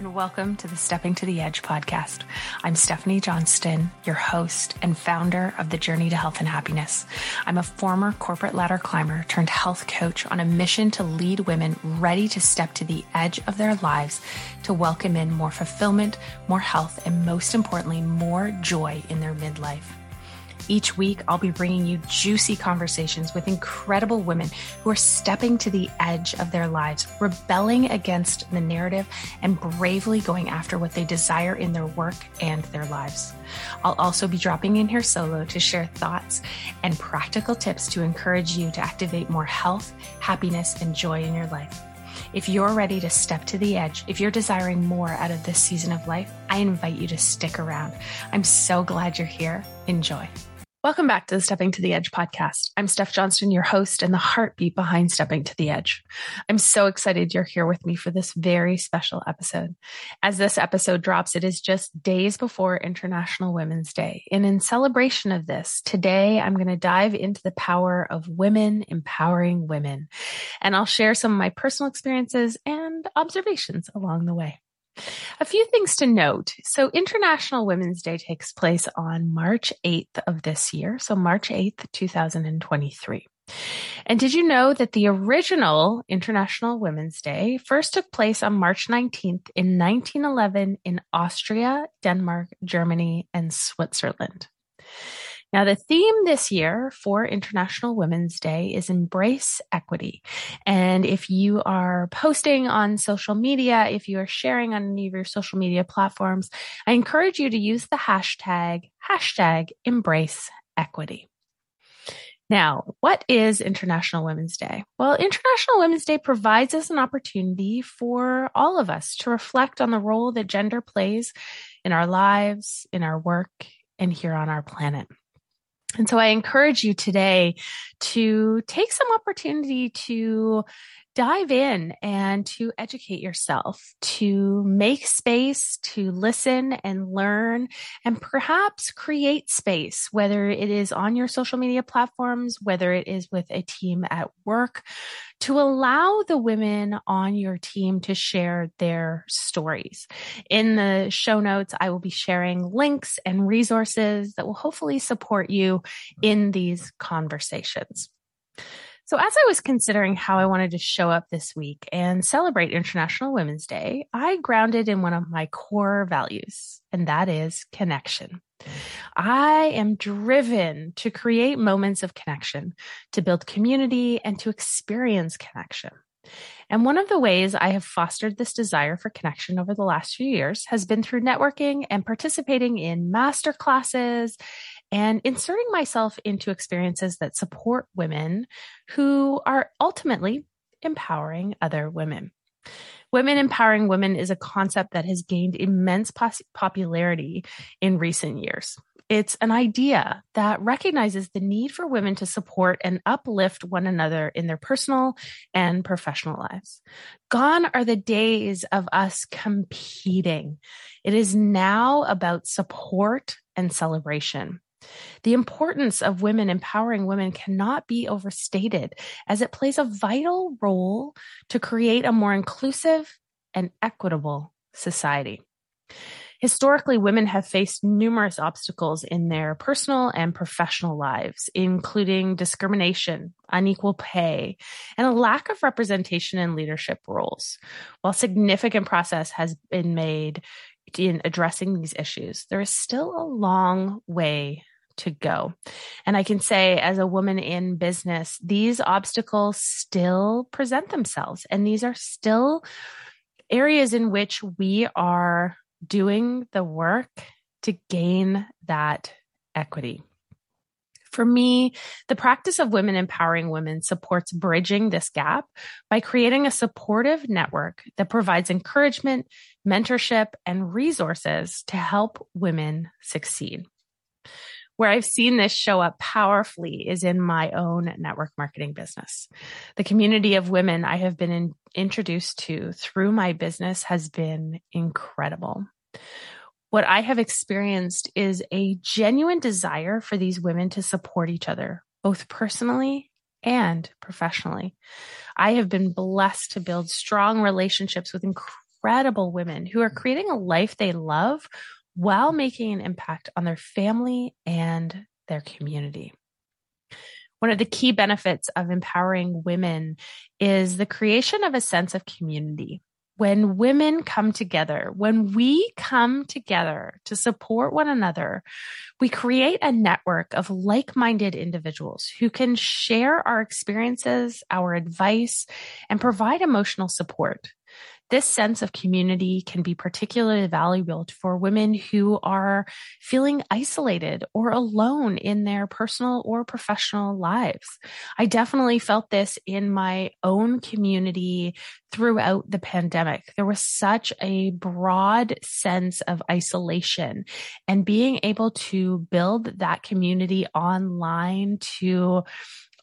and welcome to the Stepping to the Edge podcast. I'm Stephanie Johnston, your host and founder of the Journey to Health and Happiness. I'm a former corporate ladder climber turned health coach on a mission to lead women ready to step to the edge of their lives to welcome in more fulfillment, more health, and most importantly, more joy in their midlife. Each week, I'll be bringing you juicy conversations with incredible women who are stepping to the edge of their lives, rebelling against the narrative, and bravely going after what they desire in their work and their lives. I'll also be dropping in here solo to share thoughts and practical tips to encourage you to activate more health, happiness, and joy in your life. If you're ready to step to the edge, if you're desiring more out of this season of life, I invite you to stick around. I'm so glad you're here. Enjoy. Welcome back to the Stepping to the Edge podcast. I'm Steph Johnston, your host and the heartbeat behind Stepping to the Edge. I'm so excited you're here with me for this very special episode. As this episode drops, it is just days before International Women's Day. And in celebration of this, today I'm going to dive into the power of women empowering women. And I'll share some of my personal experiences and observations along the way. A few things to note. So International Women's Day takes place on March 8th of this year. So March 8th, 2023. And did you know that the original International Women's Day first took place on March 19th in 1911 in Austria, Denmark, Germany, and Switzerland? Now, the theme this year for International Women's Day is embrace equity. And if you are posting on social media, if you are sharing on any of your social media platforms, I encourage you to use the hashtag, hashtag embrace equity. Now, what is International Women's Day? Well, International Women's Day provides us an opportunity for all of us to reflect on the role that gender plays in our lives, in our work, and here on our planet. And so I encourage you today to take some opportunity to dive in and to educate yourself, to make space, to listen and learn, and perhaps create space, whether it is on your social media platforms, whether it is with a team at work, to allow the women on your team to share their stories. In the show notes, I will be sharing links and resources that will hopefully support you in these conversations. So, as I was considering how I wanted to show up this week and celebrate International Women's Day, I grounded in one of my core values, and that is connection. I am driven to create moments of connection, to build community, and to experience connection. And one of the ways I have fostered this desire for connection over the last few years has been through networking and participating in master classes and inserting myself into experiences that support women who are ultimately empowering other women. Women empowering women is a concept that has gained immense pos- popularity in recent years. It's an idea that recognizes the need for women to support and uplift one another in their personal and professional lives. Gone are the days of us competing. It is now about support and celebration. The importance of women empowering women cannot be overstated as it plays a vital role to create a more inclusive and equitable society. Historically, women have faced numerous obstacles in their personal and professional lives, including discrimination, unequal pay, and a lack of representation in leadership roles. While significant progress has been made in addressing these issues, there is still a long way to go. And I can say, as a woman in business, these obstacles still present themselves. And these are still areas in which we are doing the work to gain that equity. For me, the practice of women empowering women supports bridging this gap by creating a supportive network that provides encouragement, mentorship, and resources to help women succeed. Where I've seen this show up powerfully is in my own network marketing business. The community of women I have been in, introduced to through my business has been incredible. What I have experienced is a genuine desire for these women to support each other, both personally and professionally. I have been blessed to build strong relationships with incredible women who are creating a life they love while making an impact on their family and their community. One of the key benefits of empowering women is the creation of a sense of community when women come together, when we come together to support one another, we create a network of like minded individuals who can share our experiences, our advice, and provide emotional support. This sense of community can be particularly valuable for women who are feeling isolated or alone in their personal or professional lives. I definitely felt this in my own community throughout the pandemic. There was such a broad sense of isolation and being able to build that community online to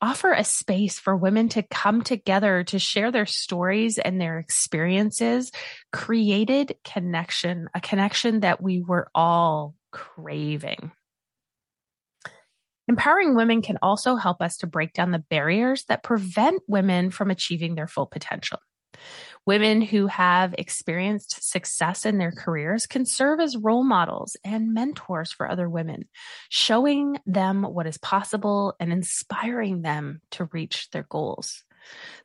offer a space for women to come together to share their stories and their experiences created connection, a connection that we were all craving. Empowering women can also help us to break down the barriers that prevent women from achieving their full potential. Women who have experienced success in their careers can serve as role models and mentors for other women, showing them what is possible and inspiring them to reach their goals.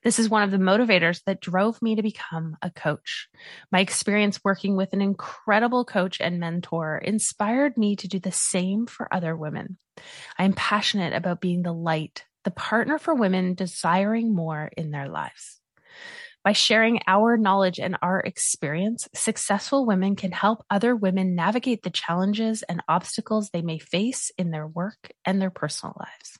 This is one of the motivators that drove me to become a coach. My experience working with an incredible coach and mentor inspired me to do the same for other women. I am passionate about being the light, the partner for women desiring more in their lives. By sharing our knowledge and our experience, successful women can help other women navigate the challenges and obstacles they may face in their work and their personal lives.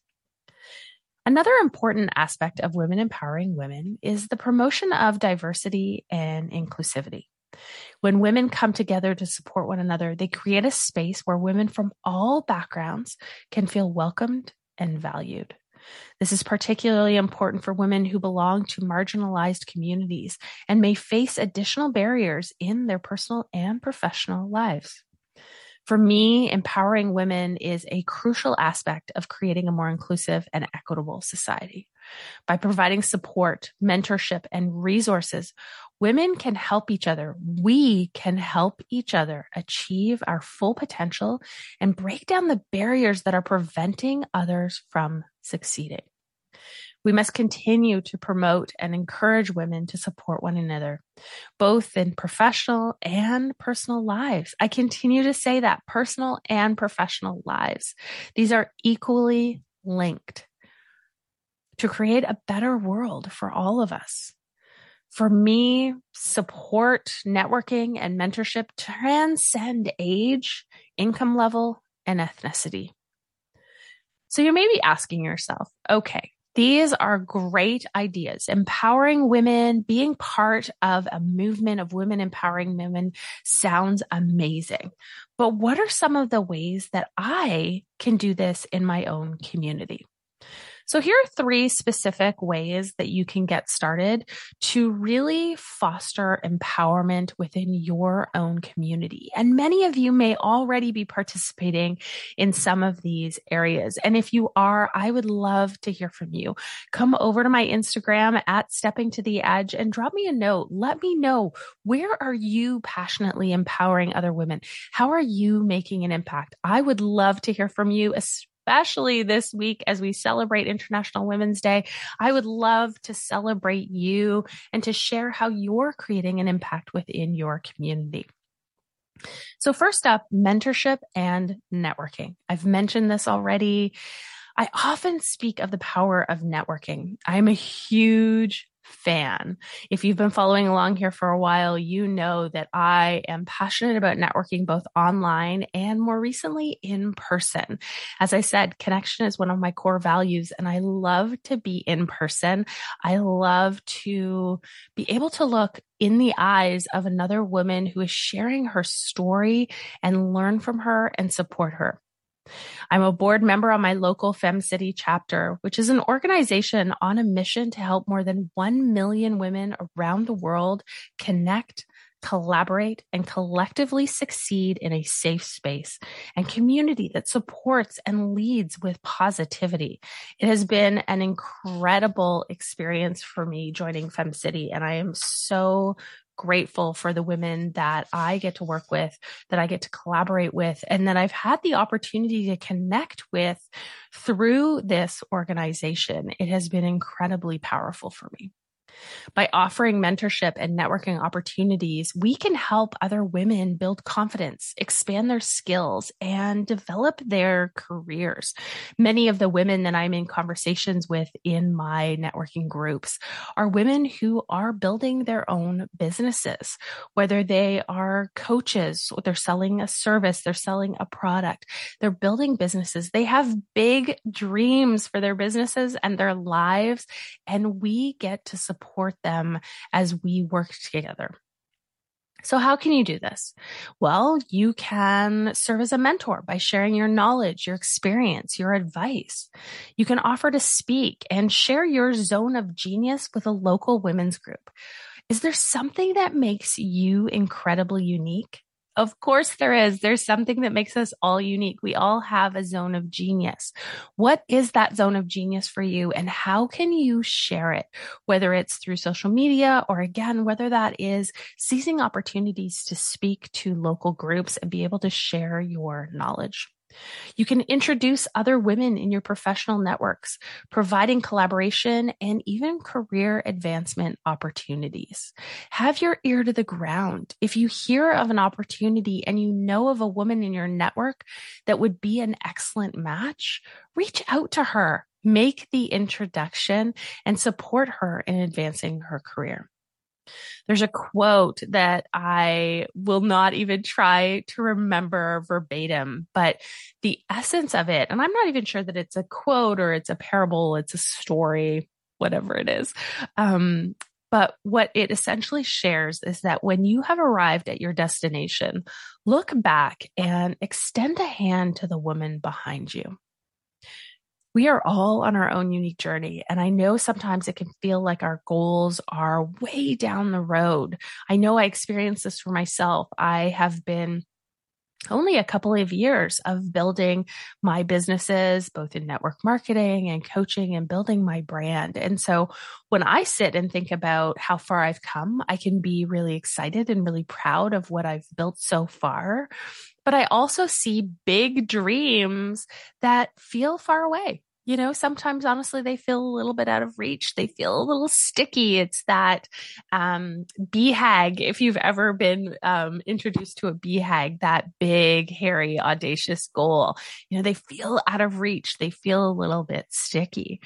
Another important aspect of women empowering women is the promotion of diversity and inclusivity. When women come together to support one another, they create a space where women from all backgrounds can feel welcomed and valued. This is particularly important for women who belong to marginalized communities and may face additional barriers in their personal and professional lives. For me, empowering women is a crucial aspect of creating a more inclusive and equitable society. By providing support, mentorship, and resources, women can help each other. We can help each other achieve our full potential and break down the barriers that are preventing others from succeeding. We must continue to promote and encourage women to support one another, both in professional and personal lives. I continue to say that personal and professional lives. These are equally linked to create a better world for all of us. For me, support, networking, and mentorship transcend age, income level, and ethnicity. So you may be asking yourself, okay, these are great ideas. Empowering women, being part of a movement of women empowering women sounds amazing. But what are some of the ways that I can do this in my own community? So here are three specific ways that you can get started to really foster empowerment within your own community. And many of you may already be participating in some of these areas. And if you are, I would love to hear from you. Come over to my Instagram at stepping to the edge and drop me a note. Let me know where are you passionately empowering other women? How are you making an impact? I would love to hear from you, especially this week as we celebrate International Women's Day. I would love to celebrate you and to share how you're creating an impact within your community. So first up, mentorship and networking. I've mentioned this already. I often speak of the power of networking. I'm a huge fan. If you've been following along here for a while, you know that I am passionate about networking both online and more recently in person. As I said, connection is one of my core values and I love to be in person. I love to be able to look in the eyes of another woman who is sharing her story and learn from her and support her. I'm a board member on my local Fem City chapter, which is an organization on a mission to help more than 1 million women around the world connect, collaborate, and collectively succeed in a safe space and community that supports and leads with positivity. It has been an incredible experience for me joining Fem City, and I am so grateful for the women that I get to work with, that I get to collaborate with, and that I've had the opportunity to connect with through this organization. It has been incredibly powerful for me. By offering mentorship and networking opportunities, we can help other women build confidence, expand their skills, and develop their careers. Many of the women that I'm in conversations with in my networking groups are women who are building their own businesses, whether they are coaches, they're selling a service, they're selling a product, they're building businesses. They have big dreams for their businesses and their lives, and we get to support support them as we work together. So how can you do this? Well, you can serve as a mentor by sharing your knowledge, your experience, your advice. You can offer to speak and share your zone of genius with a local women's group. Is there something that makes you incredibly unique? Of course there is. There's something that makes us all unique. We all have a zone of genius. What is that zone of genius for you and how can you share it? Whether it's through social media or again, whether that is seizing opportunities to speak to local groups and be able to share your knowledge. You can introduce other women in your professional networks, providing collaboration and even career advancement opportunities. Have your ear to the ground. If you hear of an opportunity and you know of a woman in your network that would be an excellent match, reach out to her, make the introduction and support her in advancing her career. There's a quote that I will not even try to remember verbatim, but the essence of it, and I'm not even sure that it's a quote or it's a parable, it's a story, whatever it is. Um, but what it essentially shares is that when you have arrived at your destination, look back and extend a hand to the woman behind you we are all on our own unique journey. And I know sometimes it can feel like our goals are way down the road. I know I experienced this for myself. I have been only a couple of years of building my businesses, both in network marketing and coaching and building my brand. And so when I sit and think about how far I've come, I can be really excited and really proud of what I've built so far. But I also see big dreams that feel far away. You know, sometimes honestly, they feel a little bit out of reach. They feel a little sticky. It's that um, BHAG. If you've ever been um, introduced to a BHAG, that big, hairy, audacious goal, you know, they feel out of reach. They feel a little bit sticky.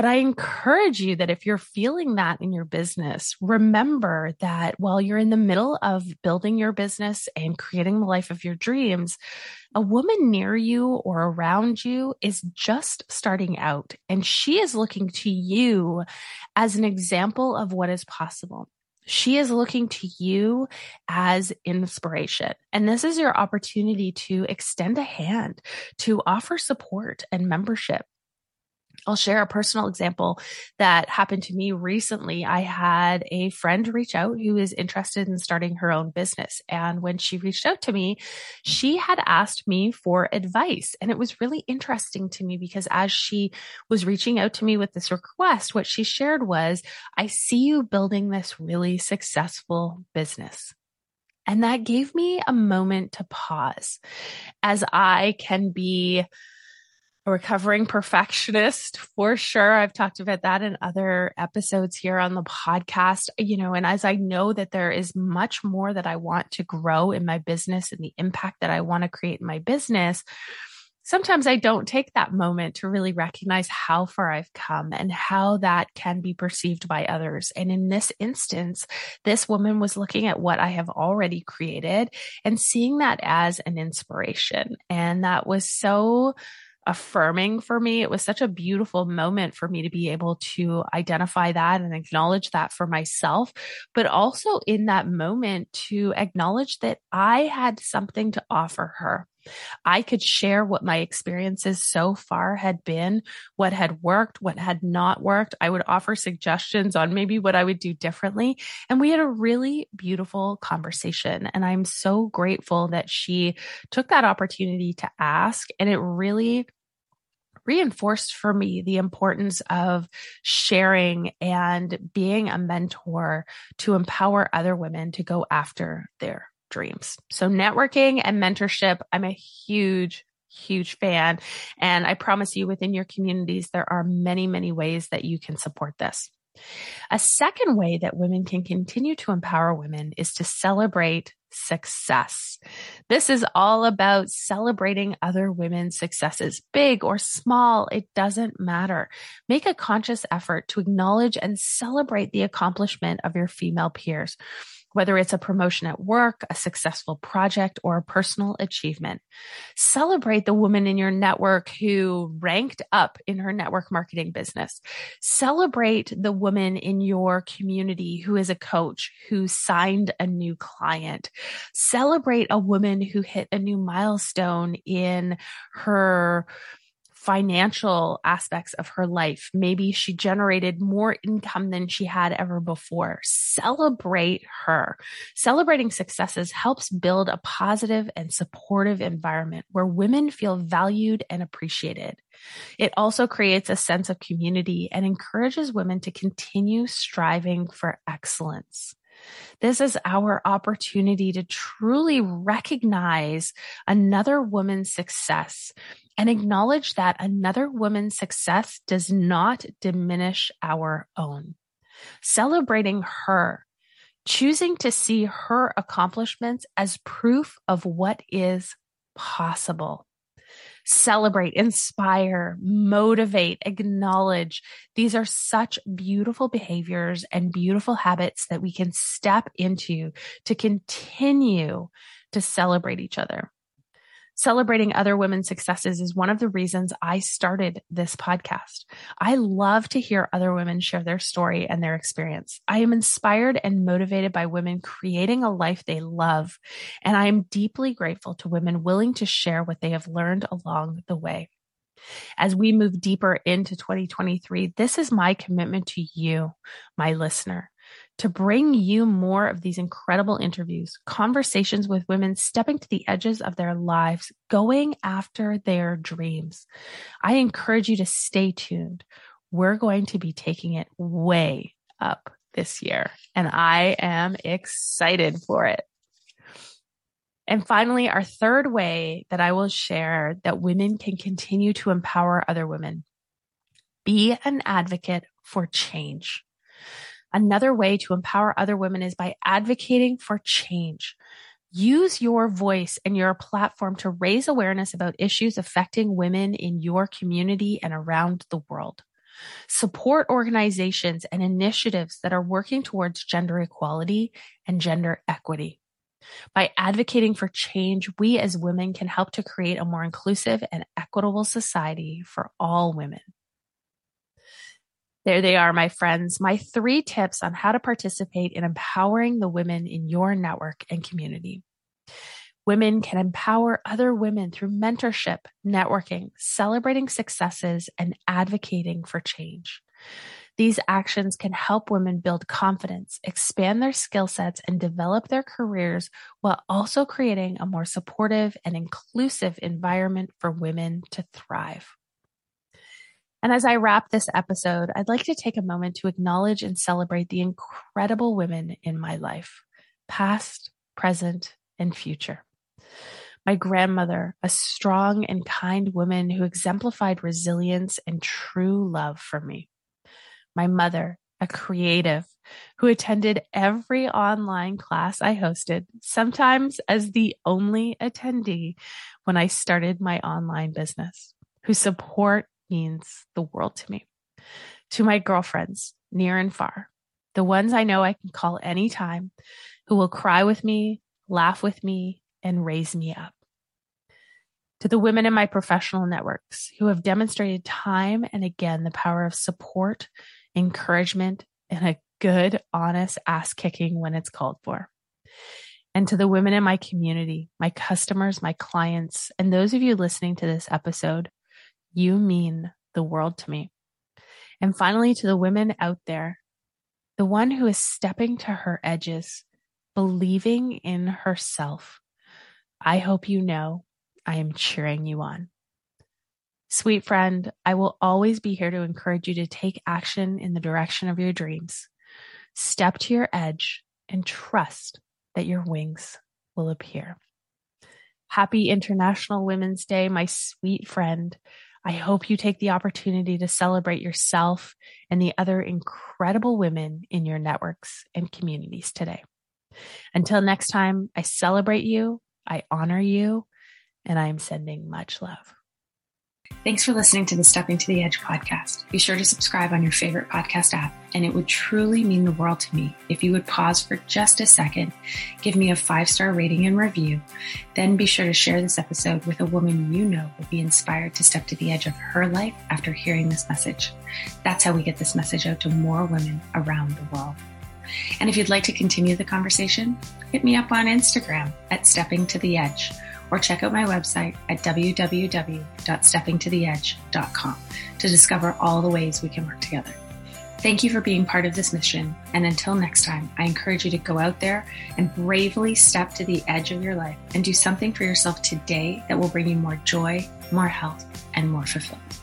But I encourage you that if you're feeling that in your business, remember that while you're in the middle of building your business and creating the life of your dreams, a woman near you or around you is just starting out and she is looking to you as an example of what is possible. She is looking to you as inspiration. And this is your opportunity to extend a hand, to offer support and membership I'll share a personal example that happened to me recently. I had a friend reach out who is interested in starting her own business. And when she reached out to me, she had asked me for advice. And it was really interesting to me because as she was reaching out to me with this request, what she shared was, I see you building this really successful business. And that gave me a moment to pause as I can be a recovering perfectionist for sure. I've talked about that in other episodes here on the podcast, you know, and as I know that there is much more that I want to grow in my business and the impact that I want to create in my business, sometimes I don't take that moment to really recognize how far I've come and how that can be perceived by others. And in this instance, this woman was looking at what I have already created and seeing that as an inspiration. And that was so affirming for me. It was such a beautiful moment for me to be able to identify that and acknowledge that for myself, but also in that moment to acknowledge that I had something to offer her. I could share what my experiences so far had been, what had worked, what had not worked. I would offer suggestions on maybe what I would do differently. And we had a really beautiful conversation. And I'm so grateful that she took that opportunity to ask. And it really reinforced for me the importance of sharing and being a mentor to empower other women to go after their dreams. So networking and mentorship, I'm a huge huge fan. And I promise you within your communities, there are many, many ways that you can support this. A second way that women can continue to empower women is to celebrate success. This is all about celebrating other women's successes, big or small, it doesn't matter. Make a conscious effort to acknowledge and celebrate the accomplishment of your female peers whether it's a promotion at work, a successful project, or a personal achievement. Celebrate the woman in your network who ranked up in her network marketing business. Celebrate the woman in your community who is a coach, who signed a new client. Celebrate a woman who hit a new milestone in her financial aspects of her life. Maybe she generated more income than she had ever before. Celebrate her. Celebrating successes helps build a positive and supportive environment where women feel valued and appreciated. It also creates a sense of community and encourages women to continue striving for excellence. This is our opportunity to truly recognize another woman's success and acknowledge that another woman's success does not diminish our own. Celebrating her, choosing to see her accomplishments as proof of what is possible. Celebrate, inspire, motivate, acknowledge. These are such beautiful behaviors and beautiful habits that we can step into to continue to celebrate each other. Celebrating other women's successes is one of the reasons I started this podcast. I love to hear other women share their story and their experience. I am inspired and motivated by women creating a life they love. And I am deeply grateful to women willing to share what they have learned along the way. As we move deeper into 2023, this is my commitment to you, my listener to bring you more of these incredible interviews, conversations with women stepping to the edges of their lives, going after their dreams. I encourage you to stay tuned. We're going to be taking it way up this year, and I am excited for it. And finally, our third way that I will share that women can continue to empower other women be an advocate for change. Another way to empower other women is by advocating for change. Use your voice and your platform to raise awareness about issues affecting women in your community and around the world. Support organizations and initiatives that are working towards gender equality and gender equity. By advocating for change, we as women can help to create a more inclusive and equitable society for all women. There they are, my friends. My three tips on how to participate in empowering the women in your network and community. Women can empower other women through mentorship, networking, celebrating successes, and advocating for change. These actions can help women build confidence, expand their skill sets, and develop their careers while also creating a more supportive and inclusive environment for women to thrive. And as I wrap this episode, I'd like to take a moment to acknowledge and celebrate the incredible women in my life, past, present, and future. My grandmother, a strong and kind woman who exemplified resilience and true love for me. My mother, a creative who attended every online class I hosted, sometimes as the only attendee when I started my online business, whose support means the world to me. To my girlfriends, near and far, the ones I know I can call anytime, who will cry with me, laugh with me, and raise me up. To the women in my professional networks who have demonstrated time and again the power of support, encouragement, and a good, honest ass kicking when it's called for. And to the women in my community, my customers, my clients, and those of you listening to this episode you mean the world to me. And finally, to the women out there, the one who is stepping to her edges, believing in herself, I hope you know I am cheering you on. Sweet friend, I will always be here to encourage you to take action in the direction of your dreams. Step to your edge and trust that your wings will appear. Happy International Women's Day, my sweet friend. I hope you take the opportunity to celebrate yourself and the other incredible women in your networks and communities today. Until next time, I celebrate you, I honor you, and I am sending much love. Thanks for listening to the Stepping to the Edge podcast. Be sure to subscribe on your favorite podcast app, and it would truly mean the world to me if you would pause for just a second, give me a five star rating and review, then be sure to share this episode with a woman you know will be inspired to step to the edge of her life after hearing this message. That's how we get this message out to more women around the world. And if you'd like to continue the conversation, hit me up on Instagram at Stepping to the Edge or check out my website at www.steppingtotheedge.com to discover all the ways we can work together. Thank you for being part of this mission. And until next time, I encourage you to go out there and bravely step to the edge of your life and do something for yourself today that will bring you more joy, more health, and more fulfillment.